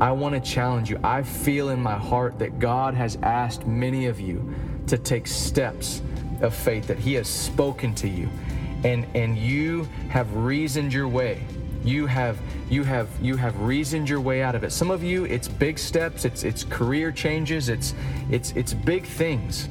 I want to challenge you. I feel in my heart that God has asked many of you to take steps of faith, that He has spoken to you, and, and you have reasoned your way. You have you have you have reasoned your way out of it. Some of you, it's big steps, it's it's career changes, it's it's it's big things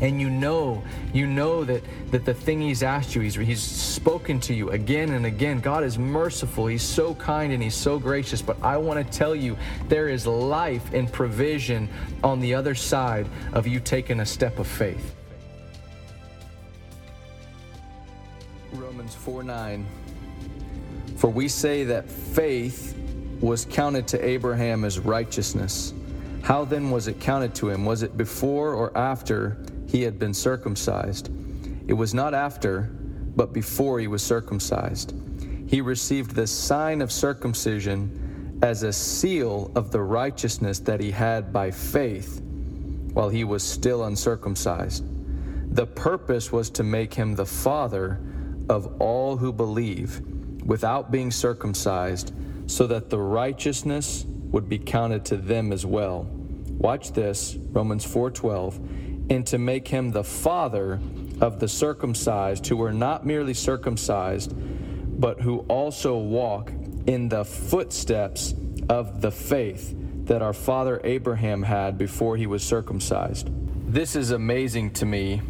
and you know you know that that the thing he's asked you he's he's spoken to you again and again. God is merciful. He's so kind and he's so gracious. But i want to tell you there is life and provision on the other side of you taking a step of faith. Romans 4 9 for we say that faith was counted to abraham as righteousness. How then was it counted to him? Was it before or after he had been circumcised. It was not after, but before he was circumcised. He received the sign of circumcision as a seal of the righteousness that he had by faith while he was still uncircumcised. The purpose was to make him the father of all who believe without being circumcised, so that the righteousness would be counted to them as well. Watch this, Romans 4:12 and to make him the father of the circumcised who are not merely circumcised, but who also walk in the footsteps of the faith that our father Abraham had before he was circumcised. This is amazing to me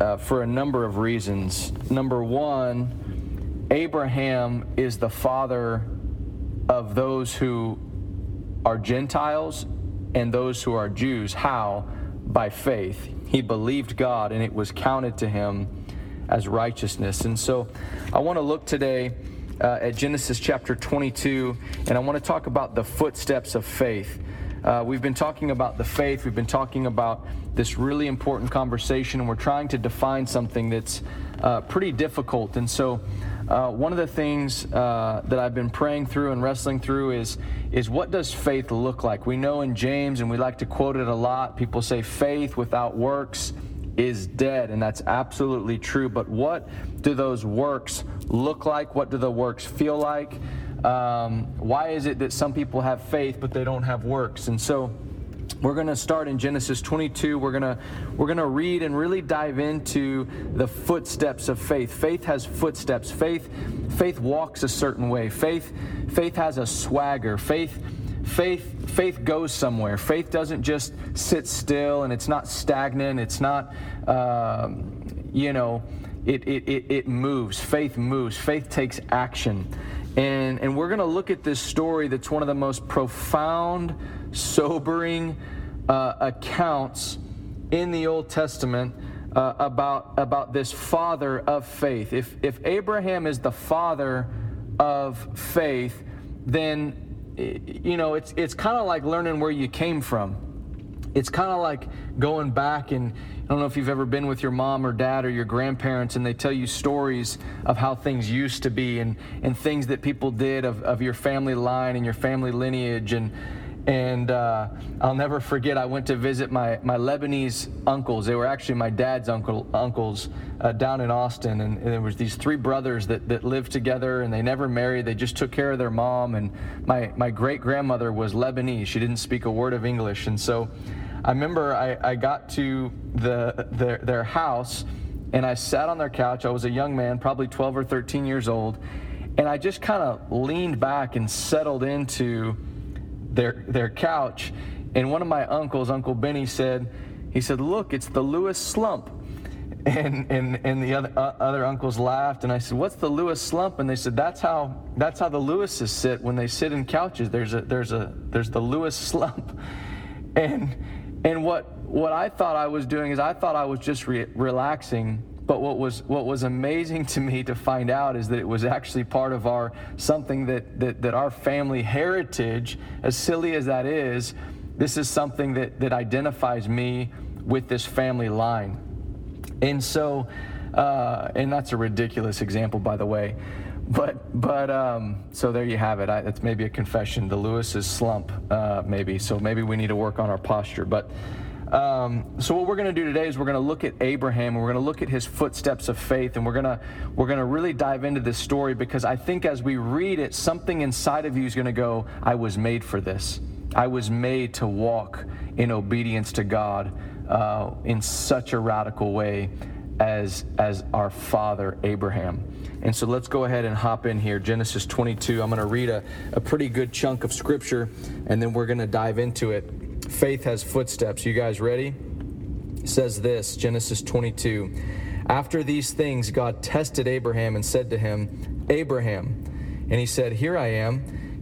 uh, for a number of reasons. Number one, Abraham is the father of those who are Gentiles and those who are Jews. How? By faith. He believed God and it was counted to him as righteousness. And so I want to look today uh, at Genesis chapter 22 and I want to talk about the footsteps of faith. Uh, we've been talking about the faith, we've been talking about this really important conversation, and we're trying to define something that's uh, pretty difficult. And so uh, one of the things uh, that I've been praying through and wrestling through is is what does faith look like? We know in James, and we like to quote it a lot. People say faith without works is dead, and that's absolutely true. But what do those works look like? What do the works feel like? Um, why is it that some people have faith but they don't have works? And so we're going to start in Genesis 22. We're going to we're going to read and really dive into the footsteps of faith. Faith has footsteps. Faith faith walks a certain way. Faith faith has a swagger. Faith faith faith goes somewhere. Faith doesn't just sit still and it's not stagnant. It's not um, you know it, it, it, it moves. Faith moves. Faith takes action. And, and we're going to look at this story that's one of the most profound, sobering uh, accounts in the Old Testament uh, about, about this father of faith. If, if Abraham is the father of faith, then, you know, it's, it's kind of like learning where you came from. It's kind of like going back and I don't know if you've ever been with your mom or dad or your grandparents and they tell you stories of how things used to be and, and things that people did of, of your family line and your family lineage. And, and uh, I'll never forget, I went to visit my, my Lebanese uncles. They were actually my dad's uncle, uncles uh, down in Austin. And, and, there was these three brothers that, that lived together and they never married. They just took care of their mom. And my, my great grandmother was Lebanese. She didn't speak a word of English. And so I remember I, I got to the, their, their house and I sat on their couch. I was a young man, probably 12 or 13 years old, and I just kind of leaned back and settled into their, their couch. And one of my uncles, Uncle Benny, said, he said, look, it's the Lewis slump. And, and, and the other, uh, other uncles laughed and I said, what's the Lewis slump? And they said, that's how, that's how the Lewises sit when they sit in couches. There's a, there's a, there's the Lewis slump. And, and what, what I thought I was doing is I thought I was just re- relaxing. But what was, what was amazing to me to find out is that it was actually part of our something that, that, that our family heritage, as silly as that is, this is something that, that identifies me with this family line. And so, uh, and that's a ridiculous example, by the way. But, but um, so there you have it. I, that's maybe a confession. The Lewis's slump, uh, maybe. So maybe we need to work on our posture. But Um, so what we're going to do today is we're going to look at Abraham and we're going to look at his footsteps of faith and we're going to we're going to really dive into this story because I think as we read it something inside of you is going to go I was made for this. I was made to walk in obedience to God uh, in such a radical way as as our father Abraham. And so let's go ahead and hop in here. Genesis 22. I'm going to read a, a pretty good chunk of scripture and then we're going to dive into it. Faith has footsteps. You guys ready? It says this Genesis 22. After these things, God tested Abraham and said to him, Abraham. And he said, Here I am.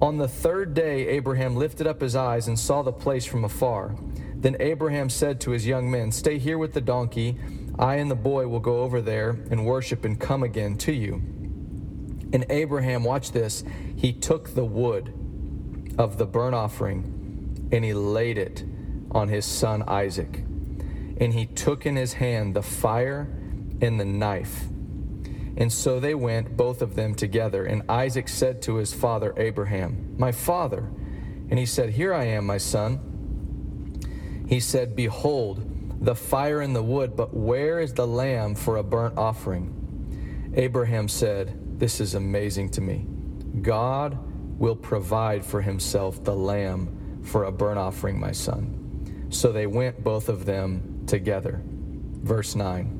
On the third day, Abraham lifted up his eyes and saw the place from afar. Then Abraham said to his young men, Stay here with the donkey. I and the boy will go over there and worship and come again to you. And Abraham, watch this, he took the wood of the burnt offering and he laid it on his son Isaac and he took in his hand the fire and the knife. And so they went, both of them together. And Isaac said to his father Abraham, My father. And he said, Here I am, my son. He said, Behold, the fire and the wood, but where is the lamb for a burnt offering? Abraham said, This is amazing to me. God will provide for himself the lamb for a burnt offering, my son. So they went, both of them together. Verse 9.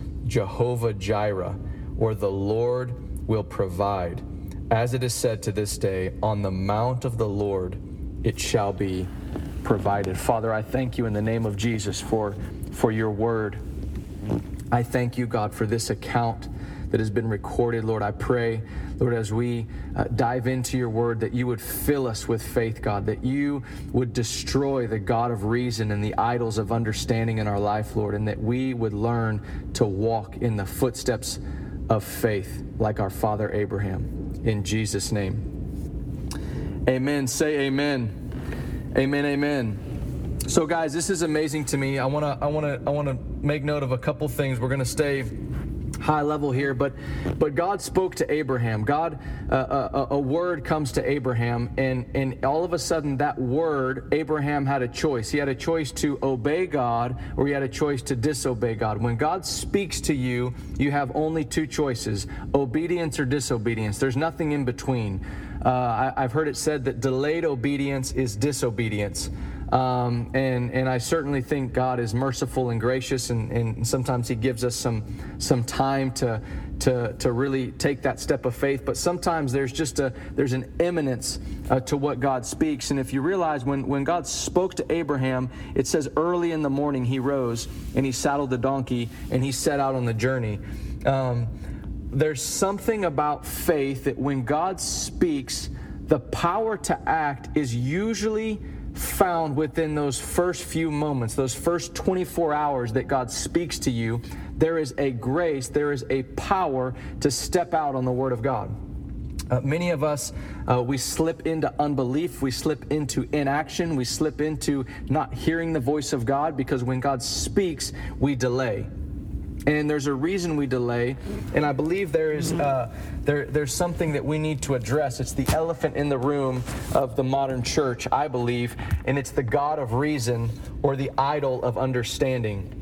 Jehovah Jireh, or the Lord will provide. As it is said to this day, on the mount of the Lord it shall be provided. Father, I thank you in the name of Jesus for, for your word. I thank you, God, for this account that has been recorded. Lord, I pray, Lord, as we uh, dive into your word, that you would fill us with faith, God, that you would destroy the God of reason and the idols of understanding in our life, Lord, and that we would learn to walk in the footsteps of faith like our father Abraham. In Jesus' name. Amen. Say amen. Amen. Amen. So guys, this is amazing to me. I want to I want to I want to make note of a couple things. We're going to stay high level here, but but God spoke to Abraham. God, uh, uh, a, a, word comes to Abraham, and and all of a sudden that word, Abraham had a choice. He had a choice to obey God, or he had a choice to disobey God. When God speaks to you, you have only two choices: obedience or disobedience. There's nothing in between. Uh, I, I've heard it said that delayed obedience is disobedience. Um, and, and I certainly think God is merciful and gracious, and, and sometimes He gives us some, some time to, to, to really take that step of faith. But sometimes there's just a, there's an imminence uh, to what God speaks. And if you realize when, when God spoke to Abraham, it says early in the morning he rose and he saddled the donkey and he set out on the journey. Um, there's something about faith that when God speaks, the power to act is usually found within those first few moments, those first 24 hours that God speaks to you, there is a grace, there is a power to step out on the Word of God. Uh, many of us, uh, we slip into unbelief, we slip into inaction, we slip into not hearing the voice of God because when God speaks, we delay. And there's a reason we delay and i believe there is uh, there, there's something that we need to address. It's the elephant in the room of the modern church i believe and it's the god of reason or the idol of understanding.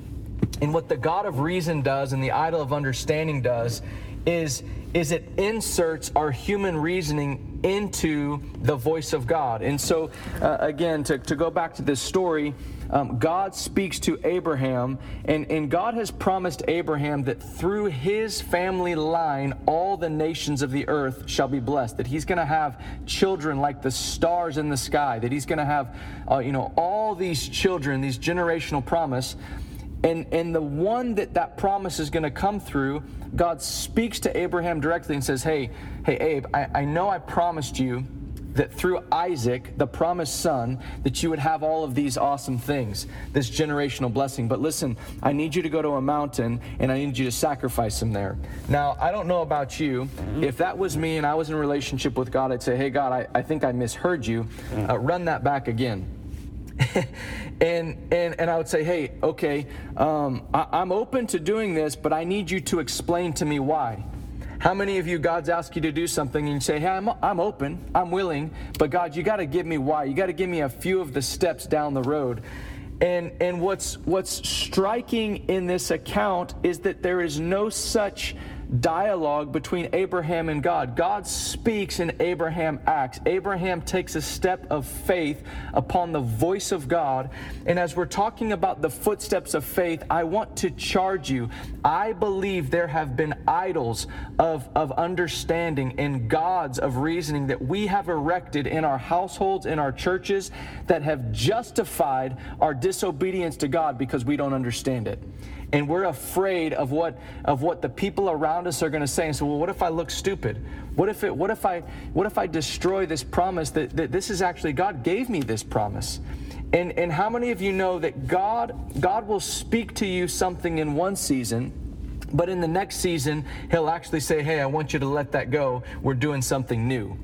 And what the god of reason does and the idol of understanding does is is it inserts our human reasoning into the voice of god and so uh, again to, to go back to this story um, God speaks to Abraham, and, and God has promised Abraham that through his family line, all the nations of the earth shall be blessed. That he's going to have children like the stars in the sky. That he's going to have, uh, you know, all these children, these generational promise. And, and the one that that promise is going to come through, God speaks to Abraham directly and says, Hey, hey, Abe, I, I know I promised you that through Isaac, the promised son, that you would have all of these awesome things, this generational blessing. But listen, I need you to go to a mountain and I need you to sacrifice him there. Now, I don't know about you. If that was me and I was in relationship with God, I'd say, hey, God, I, I think I misheard you. Uh, run that back again. and and and I would say, hey, okay, um, I, I'm open to doing this, but I need you to explain to me why. How many of you, God's asked you to do something and you say, Hey, I'm, I'm open, I'm willing, but God, you got to give me why. You got to give me a few of the steps down the road. And, and what's, what's striking in this account is that there is no such dialogue between Abraham and God. God speaks and Abraham acts. Abraham takes a step of faith upon the voice of God. And as we're talking about the footsteps of faith, I want to charge you. I believe there have been idols of, of understanding and gods of reasoning that we have erected in our households, in our churches, that have justified our disobedience to God because we don't understand it and we're afraid of what of what the people around us are going to say and so well what if i look stupid? What if it what if i what if i destroy this promise that, that this is actually god gave me this promise? And and how many of you know that god god will speak to you something in one season but in the next season he'll actually say hey i want you to let that go. We're doing something new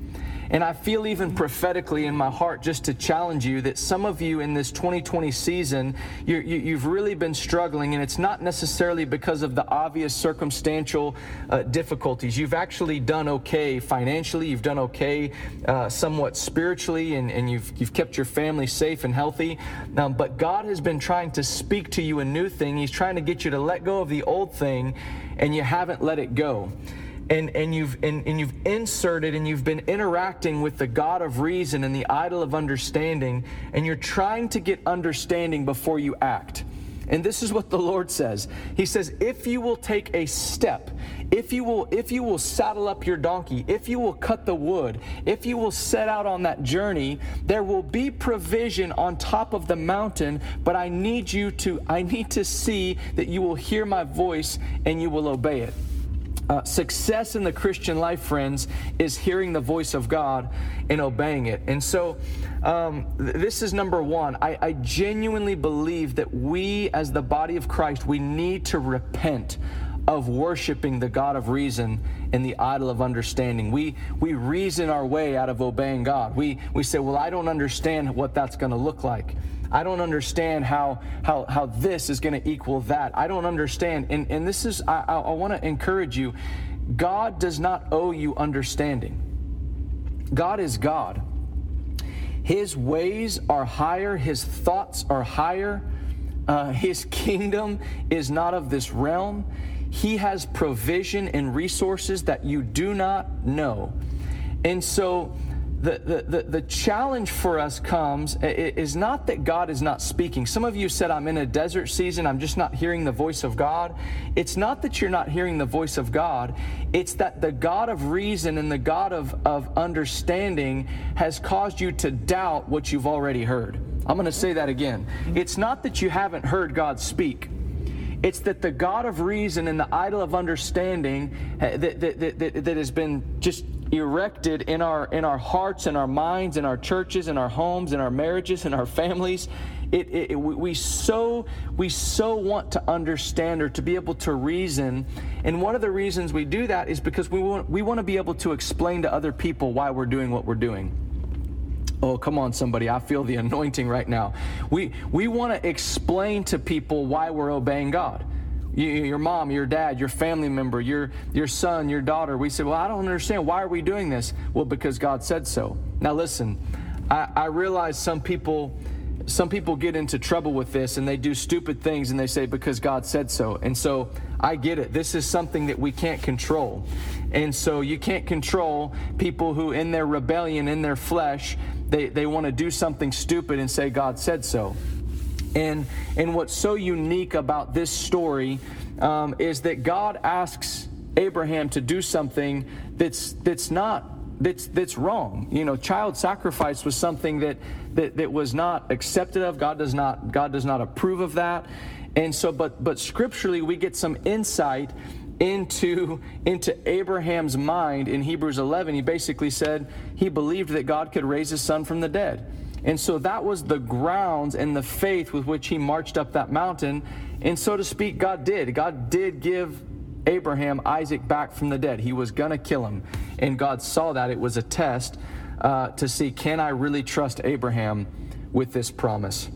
and I feel even prophetically in my heart just to challenge you that some of you in this 2020 season, you, have really been struggling, and it's not necessarily because of the obvious circumstantial uh, difficulties. You've actually done okay financially, you've done okay uh, somewhat spiritually, and, and you've, you've kept your family safe and healthy. Um, but God has been trying to speak to you a new thing. He's trying to get you to let go of the old thing, and you haven't let it go and, and, you've, and, and you've inserted and you've been interacting with the God of reason and the idol of understanding, and you're trying to get understanding before you act. And this is what the Lord says. He says, if you will take a step, if you will, if you will saddle up your donkey, if you will cut the wood, if you will set out on that journey, there will be provision on top of the mountain, but I need you to, I need to see that you will hear my voice and you will obey it. Uh, success in the Christian life, friends, is hearing the voice of God and obeying it. And so, um, th- this is number one. I, I genuinely believe that we, as the body of Christ, we need to repent of worshiping the God of reason and the idol of understanding. We we reason our way out of obeying God. We we say, well, I don't understand what that's going to look like. I don't understand how, how, how this is going to equal that. I don't understand. And, and this is, I, I, I want to encourage you God does not owe you understanding. God is God. His ways are higher, His thoughts are higher. Uh, his kingdom is not of this realm. He has provision and resources that you do not know. And so, the, the, the, challenge for us comes is not that God is not speaking. Some of you said, I'm in a desert season, I'm just not hearing the voice of God. It's not that you're not hearing the voice of God, it's that the God of reason and the God of, of understanding has caused you to doubt what you've already heard. I'm going to say that again. It's not that you haven't heard God speak. It's that the God of reason and the idol of understanding eh, that, that, that, that, has been just erected in our in our hearts and our minds in our churches in our homes in our marriages in our families it, it, it, we so we so want to understand or to be able to reason and one of the reasons we do that is because we want we want to be able to explain to other people why we're doing what we're doing Oh, come on, somebody. I feel the anointing right now. We, we want to explain to people why we're obeying God you, your mom, your dad, your family member, your, your son, your daughter. We say, Well, I don't understand. Why are we doing this? Well, because God said so. Now, listen, I, I realize some people. Some people get into trouble with this and they do stupid things and they say, because God said so. And so I get it. This is something that we can't control. And so you can't control people who, in their rebellion, in their flesh, they, they want to do something stupid and say, God said so. And, and what's so unique about this story um, is that God asks Abraham to do something that's, that's not that's that's wrong. You know, child sacrifice was something that, that that was not accepted of. God does not God does not approve of that. And so, but but scripturally, we get some insight into into Abraham's mind in Hebrews 11. He basically said he believed that God could raise his son from the dead. And so that was the grounds and the faith with which he marched up that mountain. And so to speak, God did. God did give Abraham Isaac back from the dead. He was going to kill him. And God saw that. It was a test uh, to see can I really trust Abraham with this promise?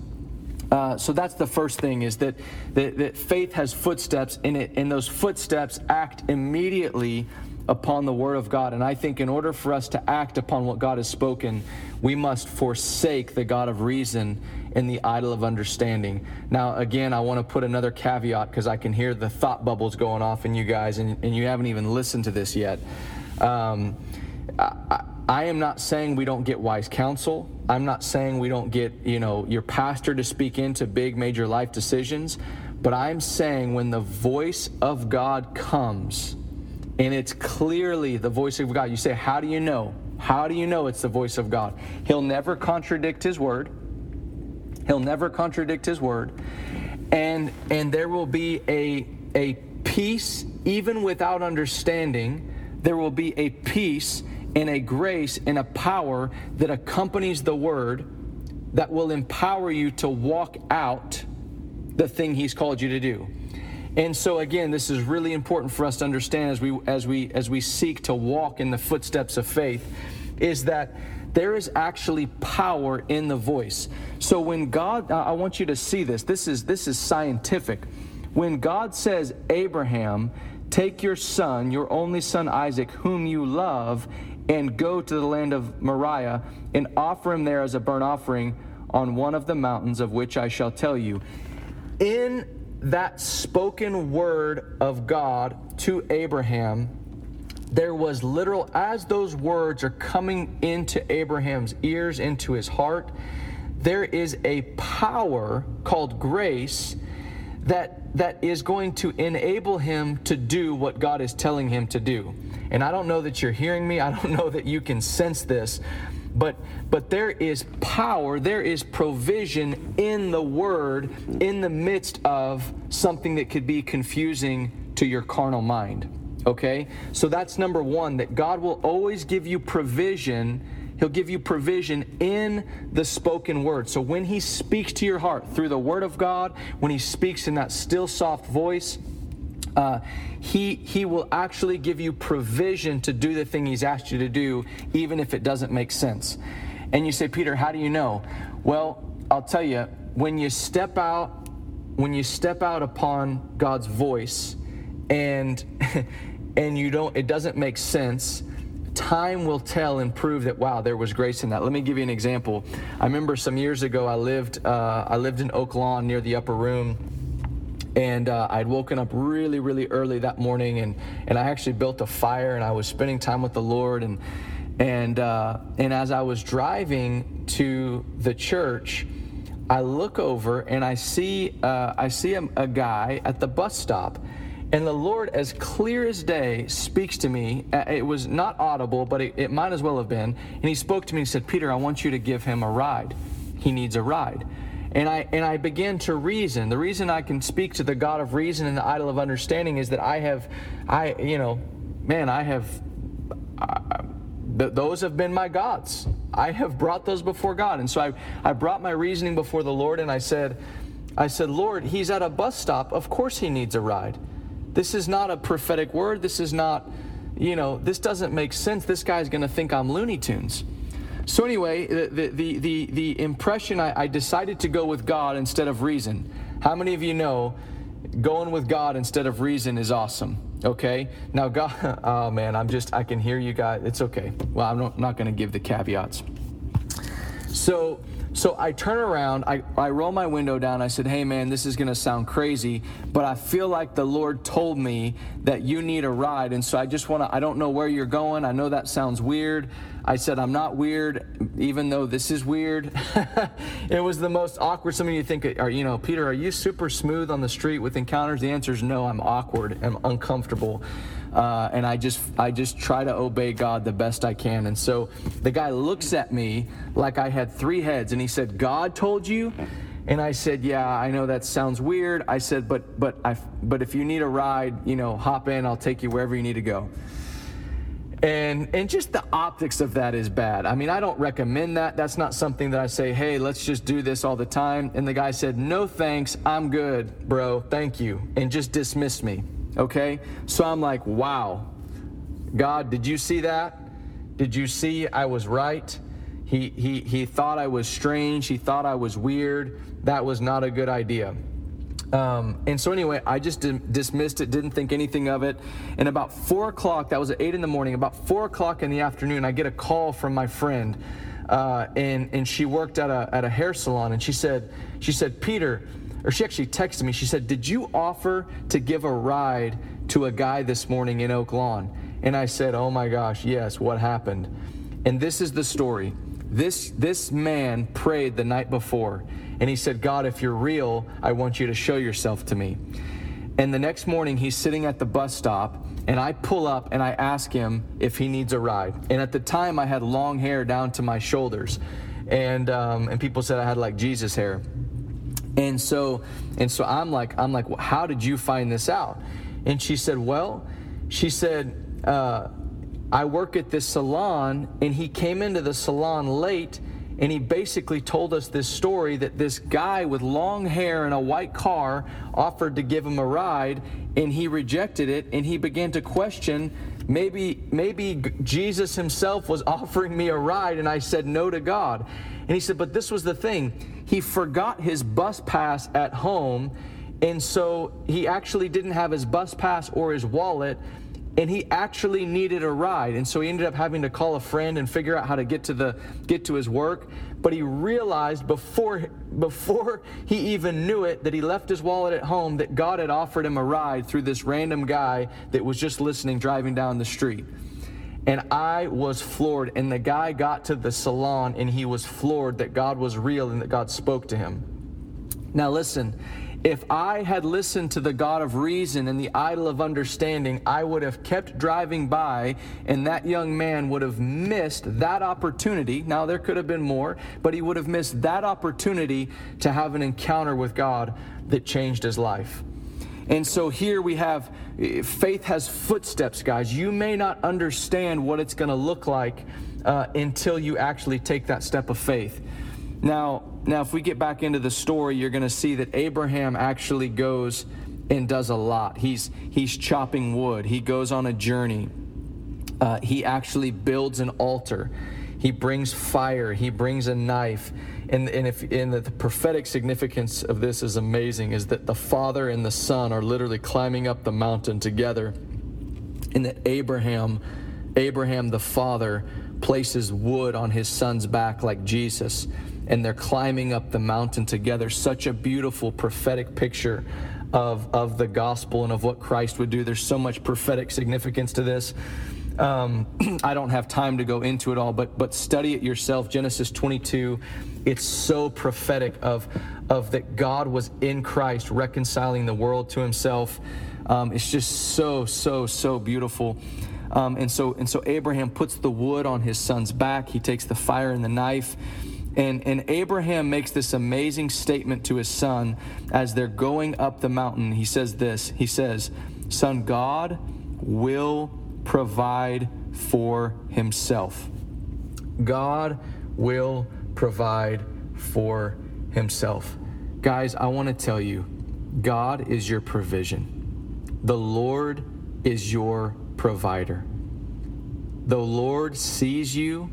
Uh, so that's the first thing is that, that, that faith has footsteps in it, and those footsteps act immediately upon the Word of God. And I think in order for us to act upon what God has spoken, we must forsake the God of reason and the idol of understanding. Now, again, I want to put another caveat because I can hear the thought bubbles going off in you guys, and, and you haven't even listened to this yet. Um, I, I am not saying we don't get wise counsel. I'm not saying we don't get, you know, your pastor to speak into big major life decisions, but I'm saying when the voice of God comes, and it's clearly the voice of God. You say, How do you know? How do you know it's the voice of God? He'll never contradict his word. He'll never contradict his word. And and there will be a a peace even without understanding. There will be a peace and a grace and a power that accompanies the word that will empower you to walk out the thing he's called you to do. And so again, this is really important for us to understand as we as we as we seek to walk in the footsteps of faith is that there is actually power in the voice. So when God I want you to see this. This is this is scientific. When God says, "Abraham, take your son, your only son Isaac, whom you love, and go to the land of Moriah and offer him there as a burnt offering on one of the mountains of which I shall tell you." In that spoken word of God to Abraham, there was literal, as those words are coming into Abraham's ears, into his heart, there is a power called grace that, that is going to enable him to do what God is telling him to do. And I don't know that you're hearing me, I don't know that you can sense this, but but there is power there is provision in the word in the midst of something that could be confusing to your carnal mind okay so that's number 1 that God will always give you provision He'll give you provision in the spoken word. So when He speaks to your heart through the Word of God, when He speaks in that still, soft voice, uh, he, he will actually give you provision to do the thing He's asked you to do, even if it doesn't make sense. And you say, Peter, how do you know? Well, I'll tell you, when you step out, when you step out upon God's voice and and you don't it doesn't make sense, time will tell and prove that wow, there was grace in that. Let me give you an example. I remember some years ago I lived uh, I lived in Oak Lawn near the upper room and uh, I'd woken up really, really early that morning, and and I actually built a fire, and I was spending time with the Lord, and and uh, and as I was driving to the church, I look over and I see uh, I see a, a guy at the bus stop. And the Lord, as clear as day, speaks to me. Uh, it was not audible, but it, it might as well have been. And he spoke to me and said, Peter, I want you to give him a ride. He needs a ride. And I, and I began to reason. The reason I can speak to the God of reason and the idol of understanding is that I have, I, you know, man, I have, I, th- those have been my gods. I have brought those before God. And so I, I brought my reasoning before the Lord and I said, I said, Lord, he's at a bus stop. Of course he needs a ride. This is not a prophetic word. This is not, you know, this doesn't make sense. This guy's going to think I'm Looney Tunes. So anyway, the, the, the, the impression, I, I decided to go with God instead of reason. How many of you know going with God instead of reason is awesome. Okay. Now, God, oh man, I'm just, I can hear you guys. It's okay. Well, I'm not, not going to give the caveats. So, so I turn around, I, I roll my window down. I said, Hey man, this is going to sound crazy, but I feel like the Lord told me that you need a ride. And so I just want to, I don't know where you're going. I know that sounds weird. I said, I'm not weird, even though this is weird. it was the most awkward. Some of you think, are, you know, Peter, are you super smooth on the street with encounters? The answer is no, I'm awkward. I'm uncomfortable. Uh, and I just I just try to obey God the best I can. And so the guy looks at me like I had three heads, and he said, "God told you." And I said, "Yeah, I know that sounds weird." I said, "But but I but if you need a ride, you know, hop in. I'll take you wherever you need to go." And and just the optics of that is bad. I mean, I don't recommend that. That's not something that I say, "Hey, let's just do this all the time." And the guy said, "No, thanks. I'm good, bro. Thank you." And just dismissed me. Okay? So I'm like, wow. God, did you see that? Did you see I was right? He, he, he thought I was strange. He thought I was weird. That was not a good idea. Um, and so, anyway, I just dismissed it, didn't think anything of it. And about four o'clock, that was at eight in the morning, about four o'clock in the afternoon, I get a call from my friend. Uh, and, and she worked at a, at a hair salon. And she said, she said, Peter, or she actually texted me. She said, Did you offer to give a ride to a guy this morning in Oak Lawn? And I said, Oh my gosh, yes, what happened? And this is the story. This, this man prayed the night before, and he said, God, if you're real, I want you to show yourself to me. And the next morning, he's sitting at the bus stop, and I pull up and I ask him if he needs a ride. And at the time, I had long hair down to my shoulders, and, um, and people said I had like Jesus hair. And so, and so I'm like, I'm like, well, how did you find this out? And she said, well, she said, uh, I work at this salon, and he came into the salon late, and he basically told us this story that this guy with long hair and a white car offered to give him a ride, and he rejected it, and he began to question maybe maybe Jesus himself was offering me a ride, and I said no to God. And he said, but this was the thing he forgot his bus pass at home, and so he actually didn't have his bus pass or his wallet, and he actually needed a ride. And so he ended up having to call a friend and figure out how to get to the get to his work. But he realized before before he even knew it that he left his wallet at home that God had offered him a ride through this random guy that was just listening driving down the street. And I was floored. And the guy got to the salon and he was floored that God was real and that God spoke to him. Now, listen, if I had listened to the God of reason and the idol of understanding, I would have kept driving by, and that young man would have missed that opportunity. Now, there could have been more, but he would have missed that opportunity to have an encounter with God that changed his life. And so here we have faith has footsteps, guys. You may not understand what it's going to look like uh, until you actually take that step of faith. Now, now, if we get back into the story, you're going to see that Abraham actually goes and does a lot. He's he's chopping wood. He goes on a journey. Uh, he actually builds an altar. He brings fire. He brings a knife and, and if and the, the prophetic significance of this is amazing is that the father and the son are literally climbing up the mountain together and that abraham abraham the father places wood on his son's back like jesus and they're climbing up the mountain together such a beautiful prophetic picture of, of the gospel and of what christ would do there's so much prophetic significance to this um, I don't have time to go into it all, but but study it yourself. Genesis 22, it's so prophetic of of that God was in Christ reconciling the world to Himself. Um, it's just so so so beautiful. Um, and so and so Abraham puts the wood on his son's back. He takes the fire and the knife. And, and Abraham makes this amazing statement to his son as they're going up the mountain. He says this He says, Son, God will provide for himself. God will provide for himself. Guys, I want to tell you God is your provision, the Lord is your provider. The Lord sees you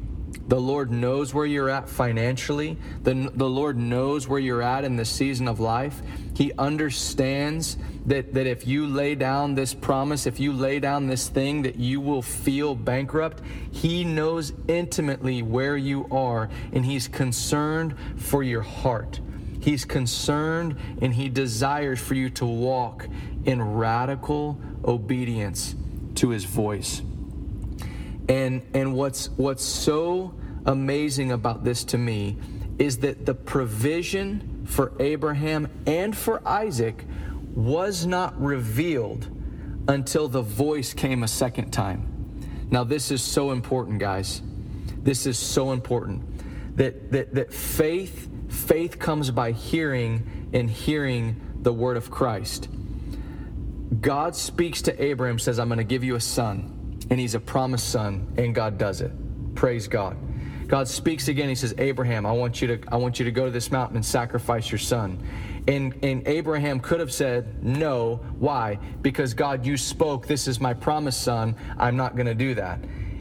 The Lord knows where you're at financially. The, the Lord knows where you're at in the season of life. He understands that, that if you lay down this promise, if you lay down this thing, that you will feel bankrupt. He knows intimately where you are, and He's concerned for your heart. He's concerned and He desires for you to walk in radical obedience to His voice. And, and what's, what's so amazing about this to me is that the provision for Abraham and for Isaac was not revealed until the voice came a second time. Now, this is so important, guys. This is so important that, that, that faith, faith comes by hearing and hearing the word of Christ. God speaks to Abraham, says, I'm going to give you a son, and he's a promised son, and God does it. Praise God. God speaks again. He says, Abraham, I want you to, I want you to go to this mountain and sacrifice your son. And, and Abraham could have said, No. Why? Because God, you spoke, this is my promised son. I'm not going to do that.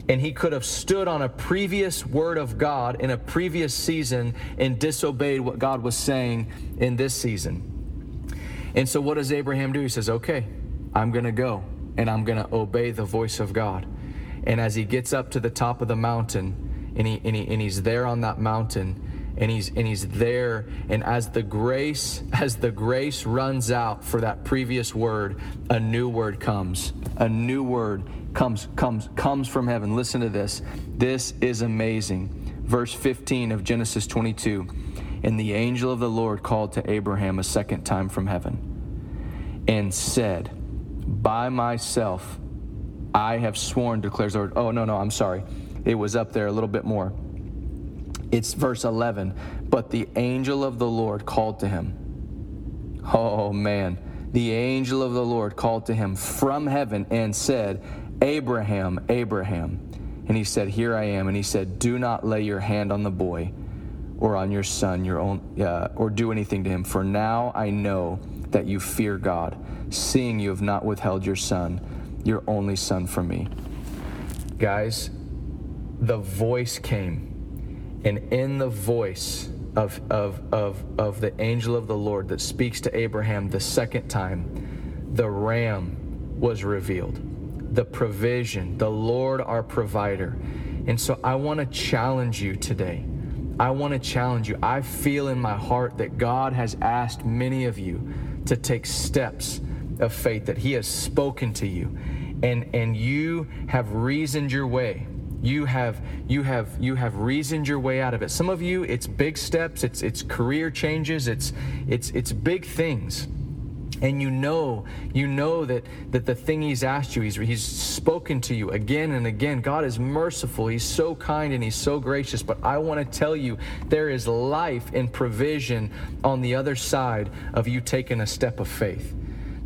And he could have stood on a previous word of God in a previous season and disobeyed what God was saying in this season. And so, what does Abraham do? He says, Okay, I'm going to go and I'm going to obey the voice of God. And as he gets up to the top of the mountain, and, he, and, he, and he's there on that mountain and he's and he's there and as the grace as the grace runs out for that previous word a new word comes. A new word comes comes comes from heaven. Listen to this. This is amazing. Verse 15 of Genesis 22 and the angel of the Lord called to Abraham a second time from heaven and said by myself I have sworn declares the Lord oh no no I'm sorry it was up there a little bit more. It's verse 11. But the angel of the Lord called to him. Oh, man. The angel of the Lord called to him from heaven and said, Abraham, Abraham. And he said, Here I am. And he said, Do not lay your hand on the boy or on your son, your own, uh, or do anything to him. For now I know that you fear God, seeing you have not withheld your son, your only son, from me. Guys, the voice came. And in the voice of, of, of, of the angel of the Lord that speaks to Abraham the second time, the ram was revealed. The provision, the Lord our provider. And so I want to challenge you today. I want to challenge you. I feel in my heart that God has asked many of you to take steps of faith, that He has spoken to you, and, and you have reasoned your way. You have you have you have reasoned your way out of it. Some of you it's big steps. It's it's career changes. It's it's it's big things and you know you know that that the thing he's asked you he's he's spoken to you again and again. God is merciful. He's so kind and he's so gracious. But i want to tell you there is life and provision on the other side of you taking a step of faith.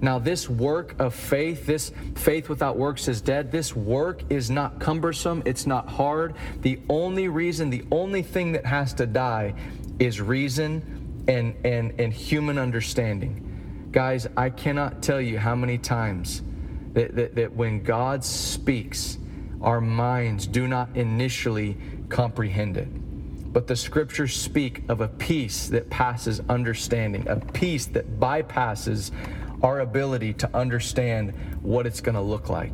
Now, this work of faith, this faith without works is dead, this work is not cumbersome, it's not hard. The only reason, the only thing that has to die is reason and, and, and human understanding. Guys, I cannot tell you how many times that, that, that when God speaks, our minds do not initially comprehend it. But the scriptures speak of a peace that passes understanding, a peace that bypasses our ability to understand what it's going to look like.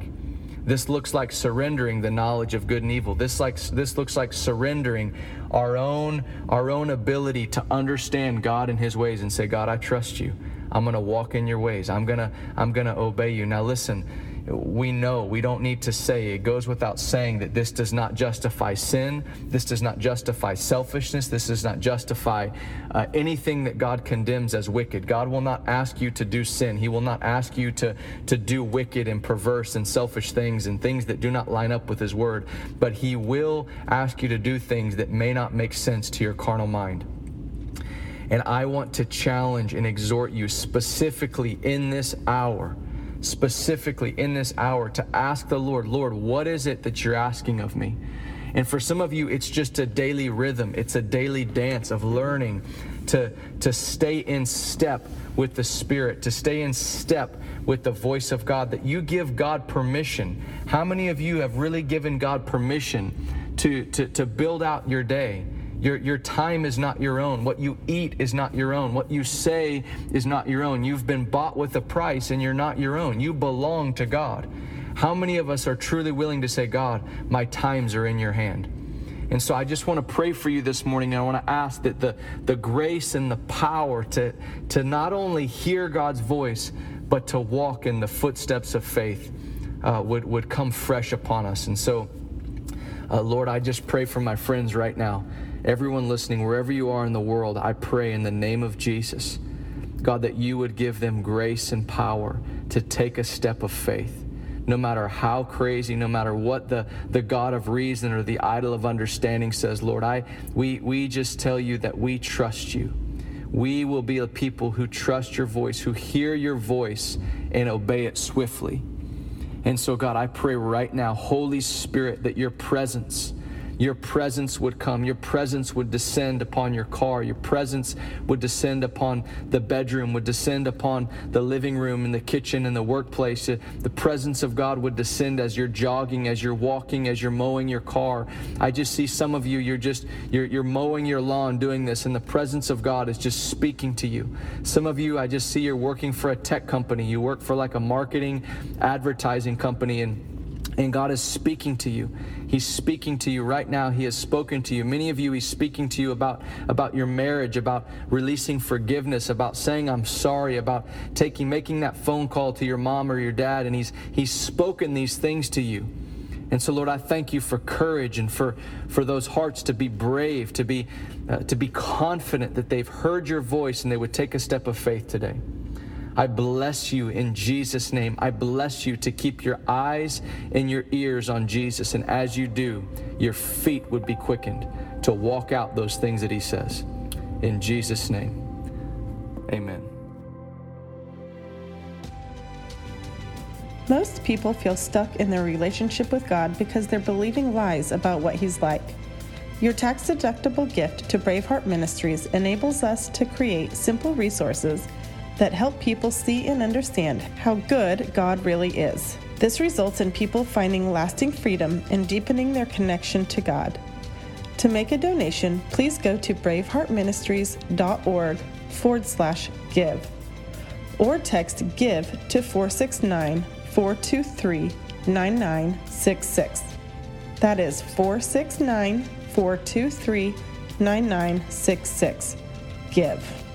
This looks like surrendering the knowledge of good and evil. This like this looks like surrendering our own our own ability to understand God and his ways and say, God, I trust you. I'm going to walk in your ways. I'm going to I'm going to obey you. Now listen, we know, we don't need to say, it goes without saying that this does not justify sin. This does not justify selfishness. This does not justify uh, anything that God condemns as wicked. God will not ask you to do sin. He will not ask you to, to do wicked and perverse and selfish things and things that do not line up with His word. But He will ask you to do things that may not make sense to your carnal mind. And I want to challenge and exhort you specifically in this hour specifically in this hour to ask the Lord, Lord, what is it that you're asking of me? And for some of you, it's just a daily rhythm, it's a daily dance of learning to, to stay in step with the Spirit, to stay in step with the voice of God, that you give God permission. How many of you have really given God permission to, to, to build out your day. Your, your time is not your own. What you eat is not your own. What you say is not your own. You've been bought with a price and you're not your own. You belong to God. How many of us are truly willing to say, God, my times are in your hand? And so I just want to pray for you this morning. And I want to ask that the, the grace and the power to, to not only hear God's voice, but to walk in the footsteps of faith uh, would, would come fresh upon us. And so, uh, Lord, I just pray for my friends right now everyone listening, wherever you are in the world, I pray in the name of Jesus, God, that you would give them grace and power to take a step of faith. No matter how crazy, no matter what the, the God of reason or the idol of understanding says, Lord, I we we just tell you that we trust you. We will be a people who trust your voice, who hear your voice and obey it swiftly. And so, God, I pray right now, Holy Spirit, that your presence your presence would come. Your presence would descend upon your car. Your presence would descend upon the bedroom, would descend upon the living room and the kitchen and the workplace. Uh, the presence of God would descend as you're jogging, as you're walking, as you're mowing your car. I just see some of you, you're just, you're, you're mowing your lawn doing this, and the presence of God is just speaking to you. Some of you, I just see you're working for a tech company. You work for like a marketing, advertising company, and and God is speaking to you. He's speaking to you right now. He has spoken to you. Many of you, He's speaking to you about, about your marriage, about releasing forgiveness, about saying, I'm sorry, about taking, making that phone call to your mom or your dad. And He's, he's spoken these things to you. And so, Lord, I thank you for courage and for, for those hearts to be brave, to be, uh, to be confident that they've heard your voice and they would take a step of faith today. I bless you in Jesus' name. I bless you to keep your eyes and your ears on Jesus. And as you do, your feet would be quickened to walk out those things that He says. In Jesus' name, amen. Most people feel stuck in their relationship with God because they're believing lies about what He's like. Your tax deductible gift to Braveheart Ministries enables us to create simple resources that help people see and understand how good God really is. This results in people finding lasting freedom and deepening their connection to God. To make a donation, please go to braveheartministries.org forward slash give or text give to 469 423 9966. That is 469 423 9966. Give.